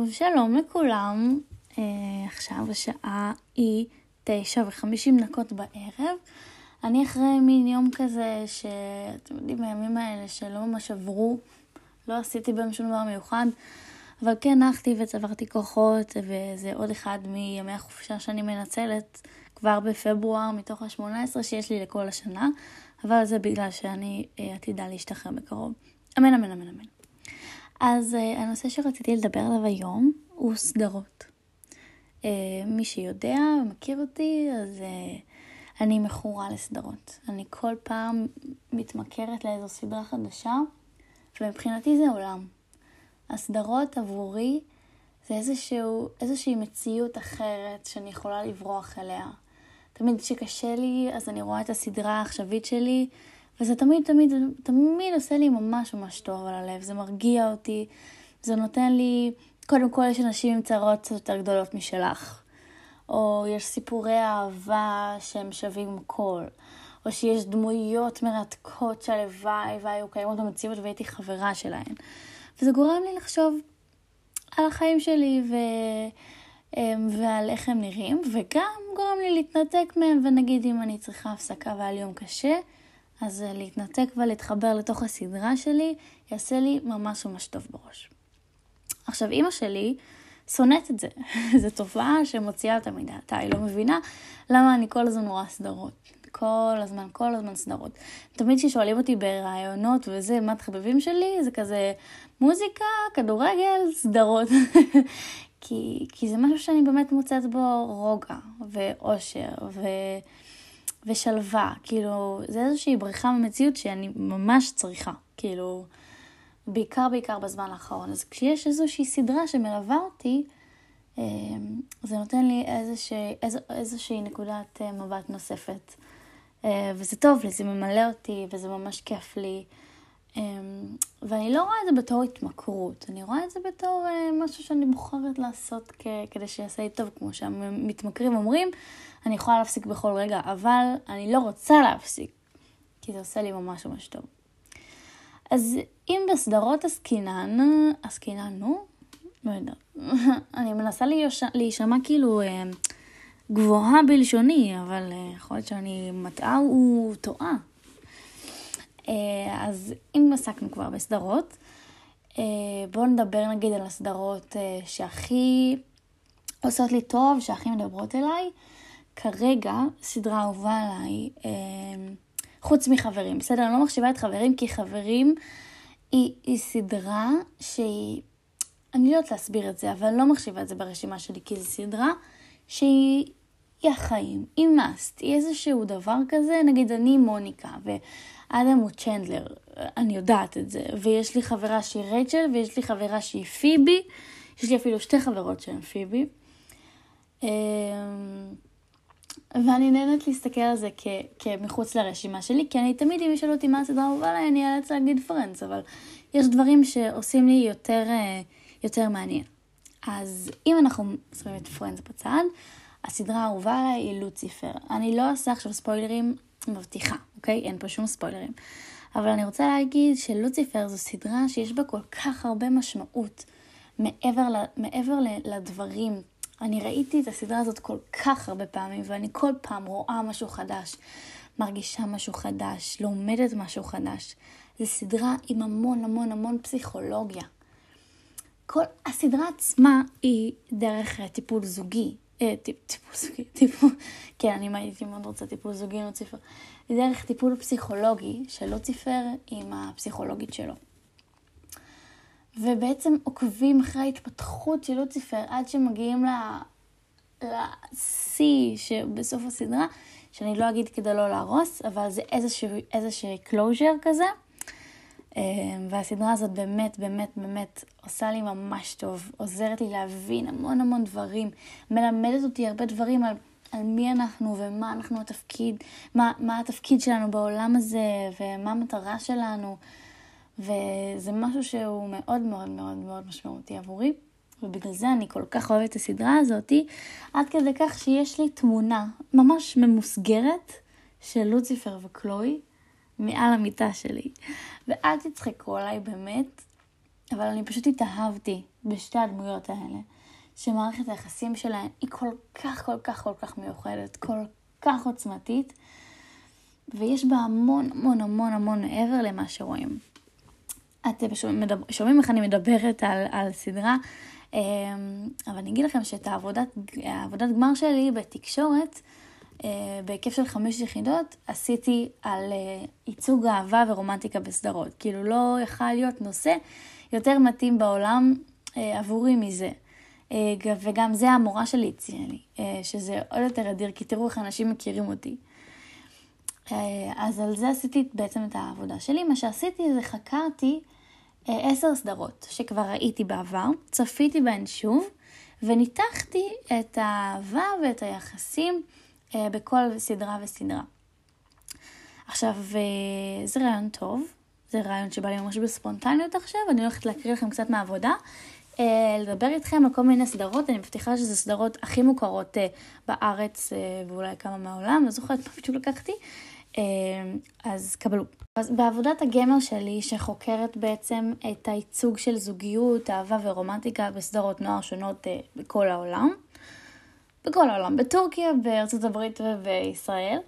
טוב, שלום לכולם. Uh, עכשיו השעה היא תשע וחמישים דקות בערב. אני אחרי מין יום כזה, שאתם יודעים, הימים האלה שלא ממש עברו, לא עשיתי בהם שום דבר מיוחד, אבל כן נחתי וצברתי כוחות, וזה עוד אחד מימי החופשה שאני מנצלת כבר בפברואר, מתוך ה-18 שיש לי לכל השנה, אבל זה בגלל שאני uh, עתידה להשתחרר בקרוב. אמן, אמן, אמן, אמן. אז uh, הנושא שרציתי לדבר עליו היום הוא סדרות. Uh, מי שיודע ומכיר אותי, אז uh, אני מכורה לסדרות. אני כל פעם מתמכרת לאיזו סדרה חדשה, ומבחינתי זה עולם. הסדרות עבורי זה איזשהו, איזושהי מציאות אחרת שאני יכולה לברוח אליה. תמיד כשקשה לי, אז אני רואה את הסדרה העכשווית שלי, וזה תמיד, תמיד, תמיד עושה לי ממש ממש טוב על הלב. זה מרגיע אותי, זה נותן לי, קודם כל יש אנשים עם צרות יותר גדולות משלך. או יש סיפורי אהבה שהם שווים הכל. או שיש דמויות מרתקות שהלוואי והיו קיימות במציאות והייתי חברה שלהן. וזה גורם לי לחשוב על החיים שלי ו... אמ, ועל איך הם נראים, וגם גורם לי להתנתק מהם, ונגיד אם אני צריכה הפסקה ועל יום קשה, אז אה, להתנתק ולהתחבר לתוך הסדרה שלי, יעשה לי ממש ממש טוב בראש. עכשיו, אימא שלי שונאת את זה. זו תופעה שמוציאה אותה מדעתה, היא לא מבינה למה אני כל הזמן רואה סדרות. כל הזמן, כל הזמן סדרות. תמיד כששואלים אותי ברעיונות וזה, מה התחבבים שלי, זה כזה מוזיקה, כדורגל, סדרות. כי, כי זה משהו שאני באמת מוצאת בו רוגע ואושר ו... ושלווה, כאילו, זה איזושהי בריחה ממציאות שאני ממש צריכה, כאילו, בעיקר בעיקר בזמן האחרון. אז כשיש איזושהי סדרה שמלווה אותי, אמ, זה נותן לי איזושהי, איז, איזושהי נקודת אה, מבט נוספת. אה, וזה טוב לי, זה ממלא אותי, וזה ממש כיף לי. אמ, ואני לא רואה את זה בתור התמכרות, אני רואה את זה בתור אה, משהו שאני בוחרת לעשות כדי שיעשה לי טוב, כמו שהמתמכרים אומרים, אני יכולה להפסיק בכל רגע, אבל אני לא רוצה להפסיק, כי זה עושה לי ממש ממש טוב. אז אם בסדרות עסקינן, עסקינן, נו, לא יודעת, אני מנסה להישמע כאילו אה, גבוהה בלשוני, אבל אה, יכול להיות שאני מטעה וטועה. אה, אז אם עסקנו כבר בסדרות, אה, בואו נדבר נגיד על הסדרות אה, שהכי עושות לי טוב, שהכי מדברות אליי. כרגע סדרה אהובה עליי, חוץ מחברים, בסדר? אני לא מחשיבה את חברים, כי חברים היא, היא סדרה שהיא, אני לא יודעת להסביר את זה, אבל אני לא מחשיבה את זה ברשימה שלי, כי זו סדרה שהיא היא החיים, היא מאסט, היא איזשהו דבר כזה, נגיד אני מוניקה, אדם הוא צ'נדלר, אני יודעת את זה. ויש לי חברה שהיא רייצ'ל, ויש לי חברה שהיא פיבי. יש לי אפילו שתי חברות שהן פיבי. אמ, ואני נהנית להסתכל על זה כ- כמחוץ לרשימה שלי, כי אני תמיד, אם ישאלו אותי מה הסדרה האהובה עליי, אני אאלץ להגיד פרנדס, אבל יש דברים שעושים לי יותר, אה, יותר מעניין. אז אם אנחנו שמים את פרנדס בצד, הסדרה האהובה עליי היא לוציפר. אני לא אעשה עכשיו ספוילרים מבטיחה, אוקיי? אין פה שום ספוילרים. אבל אני רוצה להגיד שלוציפר זו סדרה שיש בה כל כך הרבה משמעות מעבר, ל, מעבר לדברים. אני ראיתי את הסדרה הזאת כל כך הרבה פעמים, ואני כל פעם רואה משהו חדש, מרגישה משהו חדש, לומדת משהו חדש. זו סדרה עם המון המון המון פסיכולוגיה. כל הסדרה עצמה היא דרך טיפול זוגי, אה, טיפול זוגי, טיפול, כן, אני הייתי מאוד רוצה טיפול זוגי עם לוציפר. זה דרך טיפול פסיכולוגי של לוציפר עם הפסיכולוגית שלו. ובעצם עוקבים אחרי ההתפתחות של לוציפר עד שמגיעים לשיא שבסוף הסדרה, שאני לא אגיד כדי לא להרוס, אבל זה איזשהו, closure כזה. אמ, והסדרה הזאת באמת, באמת, באמת עושה לי ממש טוב, עוזרת לי להבין המון המון דברים, מלמדת אותי הרבה דברים על, על מי אנחנו ומה אנחנו התפקיד, מה, מה התפקיד שלנו בעולם הזה ומה המטרה שלנו, וזה משהו שהוא מאוד מאוד מאוד מאוד משמעותי עבורי, ובגלל זה אני כל כך אוהבת את הסדרה הזאתי, עד כדי כך שיש לי תמונה ממש ממוסגרת של לוציפר וקלוי. מעל המיטה שלי. ואל תצחקו עליי באמת, אבל אני פשוט התאהבתי בשתי הדמויות האלה, שמערכת היחסים שלהן היא כל כך, כל כך, כל כך מיוחדת, כל כך עוצמתית, ויש בה המון, המון, המון, המון מעבר למה שרואים. אתם שומעים איך אני מדברת על, על סדרה, אמ, אבל אני אגיד לכם שאת העבודת, העבודת גמר שלי בתקשורת, אה, בהיקף של חמש יחידות, עשיתי על אה, ייצוג אהבה ורומנטיקה בסדרות. כאילו לא יכל להיות נושא יותר מתאים בעולם אה, עבורי מזה. וגם זה המורה שלי הציעה לי, שזה עוד יותר אדיר, כי תראו איך אנשים מכירים אותי. אז על זה עשיתי בעצם את העבודה שלי. מה שעשיתי זה חקרתי עשר סדרות שכבר ראיתי בעבר, צפיתי בהן שוב, וניתחתי את האהבה ואת היחסים בכל סדרה וסדרה. עכשיו, זה רעיון טוב, זה רעיון שבא לי ממש בספונטניות עכשיו, אני הולכת להקריא לכם קצת מהעבודה. לדבר איתכם על כל מיני סדרות, אני מבטיחה שזה סדרות הכי מוכרות בארץ ואולי כמה מהעולם, לא זוכרת מה בדיוק לקחתי, אז קבלו. אז בעבודת הגמר שלי, שחוקרת בעצם את הייצוג של זוגיות, אהבה ורומנטיקה בסדרות נוער שונות בכל העולם, בכל העולם, בטורקיה, בארצות הברית ובישראל.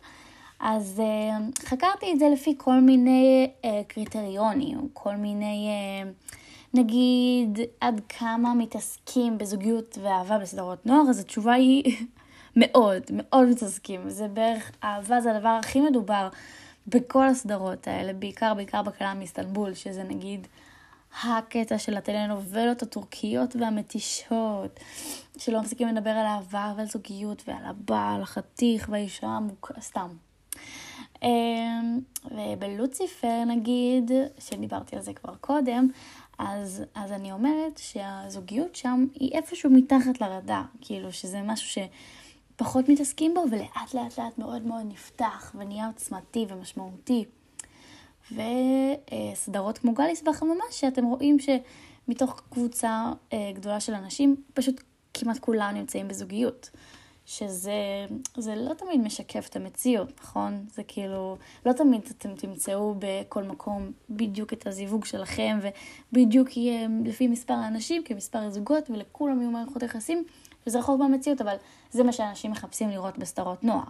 אז uh, חקרתי את זה לפי כל מיני uh, קריטריונים, כל מיני, uh, נגיד, עד כמה מתעסקים בזוגיות ואהבה בסדרות נוער, אז התשובה היא מאוד, מאוד מתעסקים. זה בערך, אהבה זה הדבר הכי מדובר בכל הסדרות האלה, בעיקר, בעיקר בקלה מאיסטנבול, שזה נגיד הקטע של הטלנובלות הטורקיות והמתישות, שלא מפסיקים לדבר על אהבה ועל זוגיות ועל הבעל, החתיך והאישה המוק... סתם. אמ, ובלוציפר נגיד, שדיברתי על זה כבר קודם, אז, אז אני אומרת שהזוגיות שם היא איפשהו מתחת לרדאר, כאילו שזה משהו שפחות מתעסקים בו ולאט לאט לאט מאוד מאוד נפתח ונהיה עוצמתי ומשמעותי. וסדרות כמו גליס והחממה, שאתם רואים שמתוך קבוצה אה, גדולה של אנשים, פשוט כמעט כולם נמצאים בזוגיות. שזה לא תמיד משקף את המציאות, נכון? זה כאילו, לא תמיד אתם תמצאו בכל מקום בדיוק את הזיווג שלכם, ובדיוק יהיה לפי מספר האנשים כמספר הזוגות, ולכולם יהיו מערכות יחסים, וזה רחוק מהמציאות, אבל זה מה שאנשים מחפשים לראות בסדרות נוער.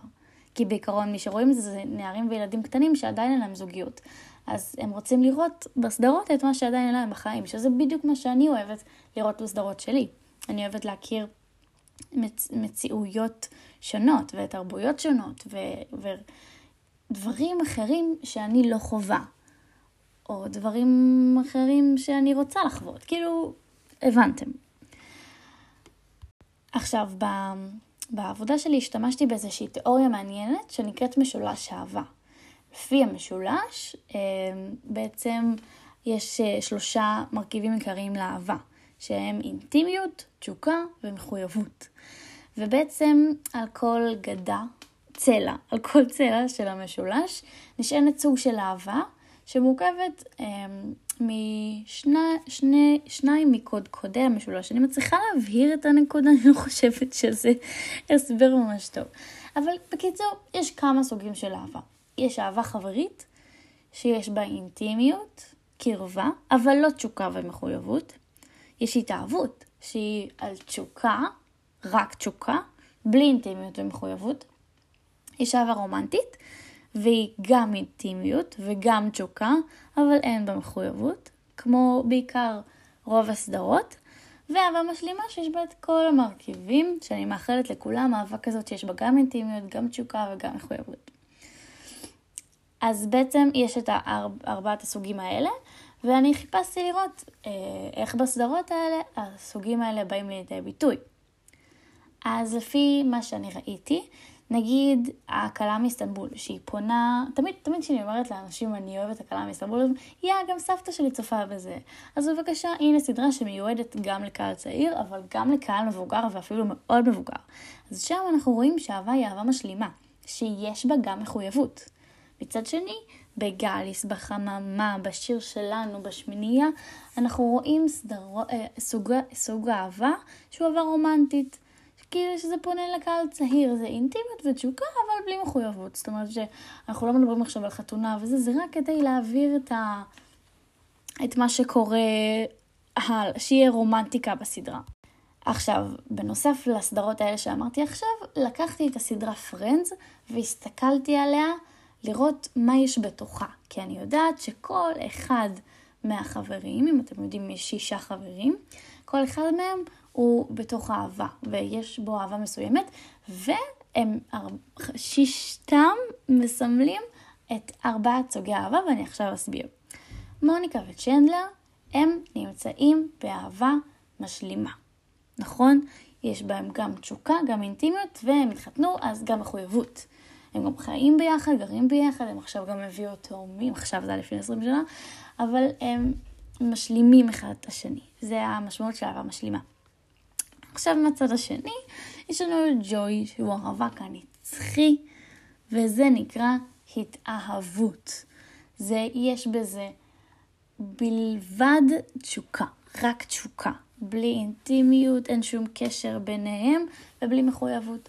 כי בעיקרון מי שרואים את זה זה נערים וילדים קטנים שעדיין אין להם זוגיות. אז הם רוצים לראות בסדרות את מה שעדיין אין להם בחיים, שזה בדיוק מה שאני אוהבת לראות בסדרות שלי. אני אוהבת להכיר מצ... מציאויות שונות ותרבויות שונות ו... ודברים אחרים שאני לא חווה, או דברים אחרים שאני רוצה לחוות. כאילו, הבנתם. עכשיו, ב... בעבודה שלי השתמשתי באיזושהי תיאוריה מעניינת שנקראת משולש אהבה. לפי המשולש, אה, בעצם יש אה, שלושה מרכיבים עיקריים לאהבה, שהם אינטימיות, תשוקה ומחויבות. ובעצם על כל גדה, צלע, על כל צלע של המשולש, נשענת סוג של אהבה, שמורכבת אה, משניים מקודקודי המשולש. אני מצליחה להבהיר את הנקודה, אני לא חושבת שזה הסבר ממש טוב. אבל בקיצור, יש כמה סוגים של אהבה. יש אהבה חברית, שיש בה אינטימיות, קרבה, אבל לא תשוקה ומחויבות. יש התאהבות, שהיא על תשוקה, רק תשוקה, בלי אינטימיות ומחויבות. יש אהבה רומנטית, והיא גם אינטימיות וגם תשוקה, אבל אין בה מחויבות, כמו בעיקר רוב הסדרות. ואהבה משלימה שיש בה את כל המרכיבים, שאני מאחלת לכולם אהבה כזאת שיש בה גם אינטימיות, גם תשוקה וגם מחויבות. אז בעצם יש את ארבעת הסוגים האלה, ואני חיפשתי לראות אה, איך בסדרות האלה הסוגים האלה באים לידי ביטוי. אז לפי מה שאני ראיתי, נגיד הכלה מאיסטנבול, שהיא פונה, תמיד, תמיד כשאני אומרת לאנשים אני אוהבת הכלה מאיסטנבול, יא, גם סבתא שלי צופה בזה. אז בבקשה, הנה סדרה שמיועדת גם לקהל צעיר, אבל גם לקהל מבוגר ואפילו מאוד מבוגר. אז שם אנחנו רואים שאהבה היא אהבה משלימה, שיש בה גם מחויבות. מצד שני, בגאליס, בחממה, בשיר שלנו, בשמינייה, אנחנו רואים סדרו, אה, סוג, סוג אהבה שהוא אהבה רומנטית. כאילו שזה פונה לקהל צעיר, זה אינטימיות ותשוקה, אבל בלי מחויבות. זאת אומרת שאנחנו לא מדברים עכשיו על חתונה וזה, זה רק כדי להעביר את, ה... את מה שקורה שיהיה רומנטיקה בסדרה. עכשיו, בנוסף לסדרות האלה שאמרתי עכשיו, לקחתי את הסדרה פרנדס והסתכלתי עליה לראות מה יש בתוכה. כי אני יודעת שכל אחד מהחברים, אם אתם יודעים, יש שישה חברים, כל אחד מהם הוא בתוך אהבה, ויש בו אהבה מסוימת, והם שישתם מסמלים את ארבעת סוגי האהבה, ואני עכשיו אסביר. מוניקה וצ'נדלר, הם נמצאים באהבה משלימה. נכון? יש בהם גם תשוקה, גם אינטימיות, והם התחתנו, אז גם מחויבות. הם גם חיים ביחד, גרים ביחד, הם עכשיו גם הביאו תאומים, עכשיו זה היה לפני 20 שנה, אבל הם משלימים אחד את השני. זה המשמעות של אהבה משלימה. עכשיו מהצד השני, יש לנו את ג'וי, שהוא הרווק הנצחי, וזה נקרא התאהבות. זה, יש בזה בלבד תשוקה, רק תשוקה. בלי אינטימיות, אין שום קשר ביניהם, ובלי מחויבות.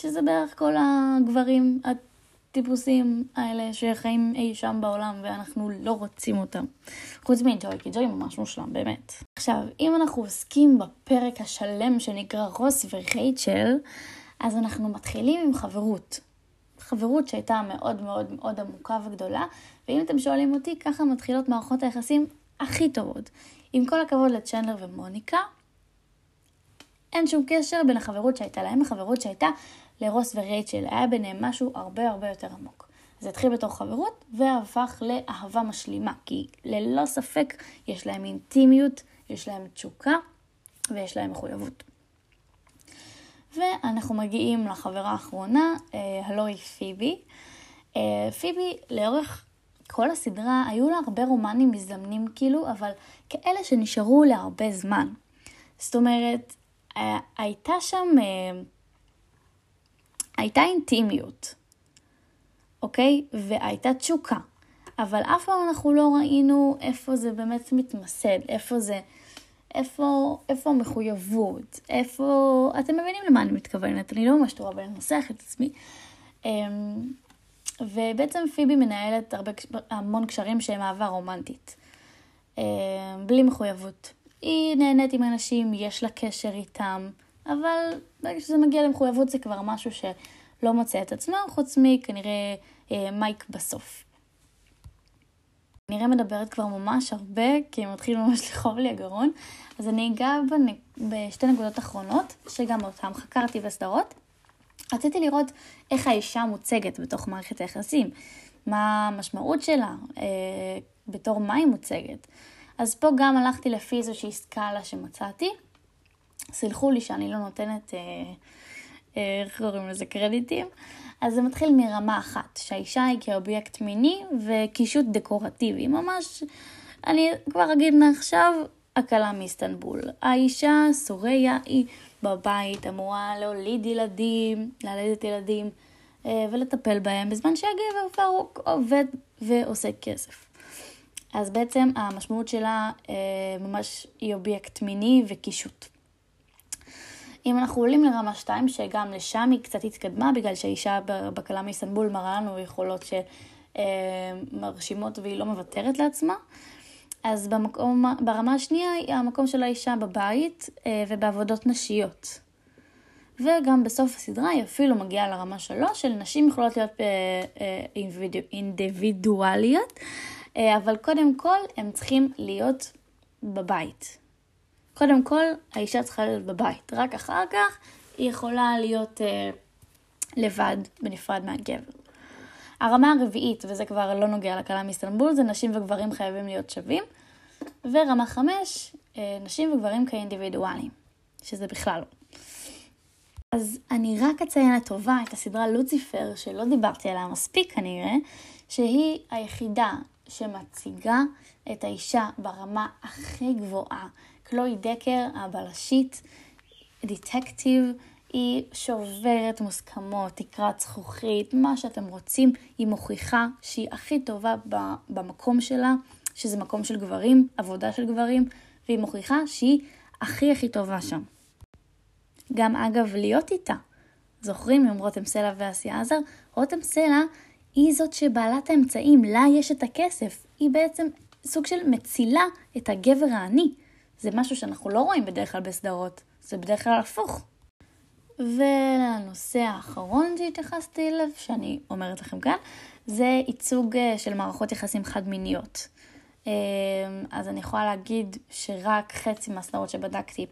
שזה בערך כל הגברים הטיפוסים האלה שחיים אי שם בעולם ואנחנו לא רוצים אותם. חוץ מג'וי, כי ג'וי ממש מושלם, באמת. עכשיו, אם אנחנו עוסקים בפרק השלם שנקרא רוס ורייצ'ל, אז אנחנו מתחילים עם חברות. חברות שהייתה מאוד מאוד מאוד עמוקה וגדולה, ואם אתם שואלים אותי, ככה מתחילות מערכות היחסים הכי טובות. עם כל הכבוד לצ'נדלר ומוניקה, אין שום קשר בין החברות שהייתה להם לחברות שהייתה לרוס ורייצ'ל. היה ביניהם משהו הרבה הרבה יותר עמוק. זה התחיל בתור חברות והפך לאהבה משלימה, כי ללא ספק יש להם אינטימיות, יש להם תשוקה ויש להם מחויבות. ואנחנו מגיעים לחברה האחרונה, אה, הלוא היא פיבי. אה, פיבי לאורך כל הסדרה היו לה הרבה רומנים מזדמנים כאילו, אבל כאלה שנשארו להרבה זמן. זאת אומרת, אה, הייתה שם, הייתה אינטימיות, אוקיי? והייתה תשוקה. אבל אף פעם אנחנו לא ראינו איפה זה באמת מתמסד, איפה זה, איפה, איפה המחויבות, איפה, אתם מבינים למה אני מתכוונת, אני לא ממש טובה בלנסח את עצמי. אמ, ובעצם פיבי מנהלת הרבה, המון קשרים שהם אהבה רומנטית. אה, בלי מחויבות. היא נהנית עם אנשים, יש לה קשר איתם, אבל ברגע שזה מגיע למחויבות זה כבר משהו שלא מוצא את עצמו, חוץ מכנראה אה, מייק בסוף. נראה מדברת כבר ממש הרבה, כי מתחיל ממש לכאוב לי הגרון, אז אני אגע בשתי נקודות אחרונות, שגם אותן חקרתי בסדרות. רציתי לראות איך האישה מוצגת בתוך מערכת היחסים, מה המשמעות שלה, אה, בתור מה היא מוצגת. אז פה גם הלכתי לפי איזושהי סקאלה שמצאתי. סלחו לי שאני לא נותנת, אה, אה, איך קוראים לזה, קרדיטים. אז זה מתחיל מרמה אחת, שהאישה היא כאובייקט מיני וקישוט דקורטיבי. ממש, אני כבר אגיד מעכשיו, הקלה מאיסטנבול. האישה, סוריה, היא בבית, אמורה להוליד ילדים, ללדת ילדים אה, ולטפל בהם, בזמן שהגבר כבר עובד ועושה כסף. אז בעצם המשמעות שלה ממש היא אובייקט מיני וקישוט. אם אנחנו עולים לרמה 2, שגם לשם היא קצת התקדמה, בגלל שהאישה בקלה מאיסטנבול מראה לנו יכולות שמרשימות אה, והיא לא מוותרת לעצמה, אז במקום, ברמה השנייה, המקום של האישה בבית אה, ובעבודות נשיות. וגם בסוף הסדרה היא אפילו מגיעה לרמה שלוש, של נשים יכולות להיות אה, אינדיבידואליות, אבל קודם כל הם צריכים להיות בבית. קודם כל, האישה צריכה להיות בבית, רק אחר כך היא יכולה להיות לבד, בנפרד מהגבר. הרמה הרביעית, וזה כבר לא נוגע לכלה מאיסטנבול, זה נשים וגברים חייבים להיות שווים. ורמה חמש, אה, נשים וגברים כאינדיבידואלים, שזה בכלל לא. אז אני רק אציין לטובה את הסדרה לוציפר, שלא דיברתי עליה מספיק כנראה, שהיא היחידה שמציגה את האישה ברמה הכי גבוהה. קלוי דקר, הבלשית, דטקטיב, היא שוברת מוסכמות, תקרת זכוכית, מה שאתם רוצים, היא מוכיחה שהיא הכי טובה במקום שלה, שזה מקום של גברים, עבודה של גברים, והיא מוכיחה שהיא הכי הכי טובה שם. גם אגב, להיות איתה. זוכרים עם רותם סלע ואסיה עזר? רותם סלע היא זאת שבעלת האמצעים, לה יש את הכסף. היא בעצם סוג של מצילה את הגבר העני. זה משהו שאנחנו לא רואים בדרך כלל בסדרות, זה בדרך כלל הפוך. ולנושא האחרון שהתייחסתי אליו, שאני אומרת לכם כאן, זה ייצוג אה, של מערכות יחסים חד-מיניות. אה, אז אני יכולה להגיד שרק חצי מהסדרות שבדקתי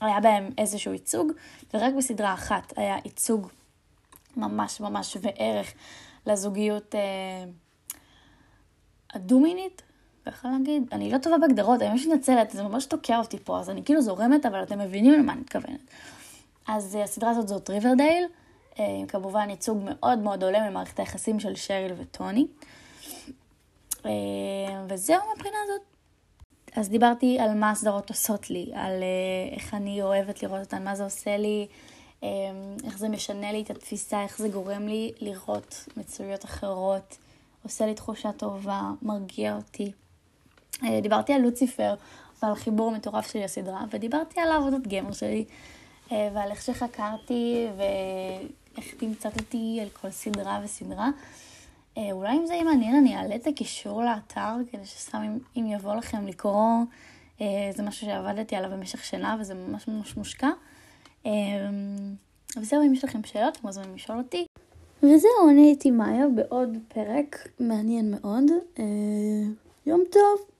היה בהם איזשהו ייצוג, ורק בסדרה אחת היה ייצוג ממש ממש שווה ערך לזוגיות אה, הדו-מינית, איך להגיד? אני לא טובה בהגדרות, אני ממש מתנצלת, זה ממש תוקע אותי פה, אז אני כאילו זורמת, אבל אתם מבינים למה אני מתכוונת. אז אה, הסדרה הזאת זאת ריברדייל, אה, עם כמובן ייצוג מאוד מאוד עולה ממערכת היחסים של שריל וטוני. אה, וזהו מבחינה הזאת. אז דיברתי על מה הסדרות עושות לי, על איך אני אוהבת לראות אותן, מה זה עושה לי, איך זה משנה לי את התפיסה, איך זה גורם לי לראות מצויות אחרות, עושה לי תחושה טובה, מרגיע אותי. דיברתי על לוציפר ועל חיבור מטורף שלי לסדרה, ודיברתי על העבודת גמר שלי. אה, ועל איך שחקרתי ואיך תמצתתי על כל סדרה וסדרה. אה, אולי אם זה יהיה מעניין אני אעלה את הקישור לאתר כדי שסתם אם, אם יבוא לכם לקרוא, אה, זה משהו שעבדתי עליו במשך שנה וזה ממש ממש מושקע. וזהו, אם יש לכם שאלות, אתם מוזמנים לשאול אותי. וזהו, אני הייתי מאיה בעוד פרק מעניין מאוד. יום טוב.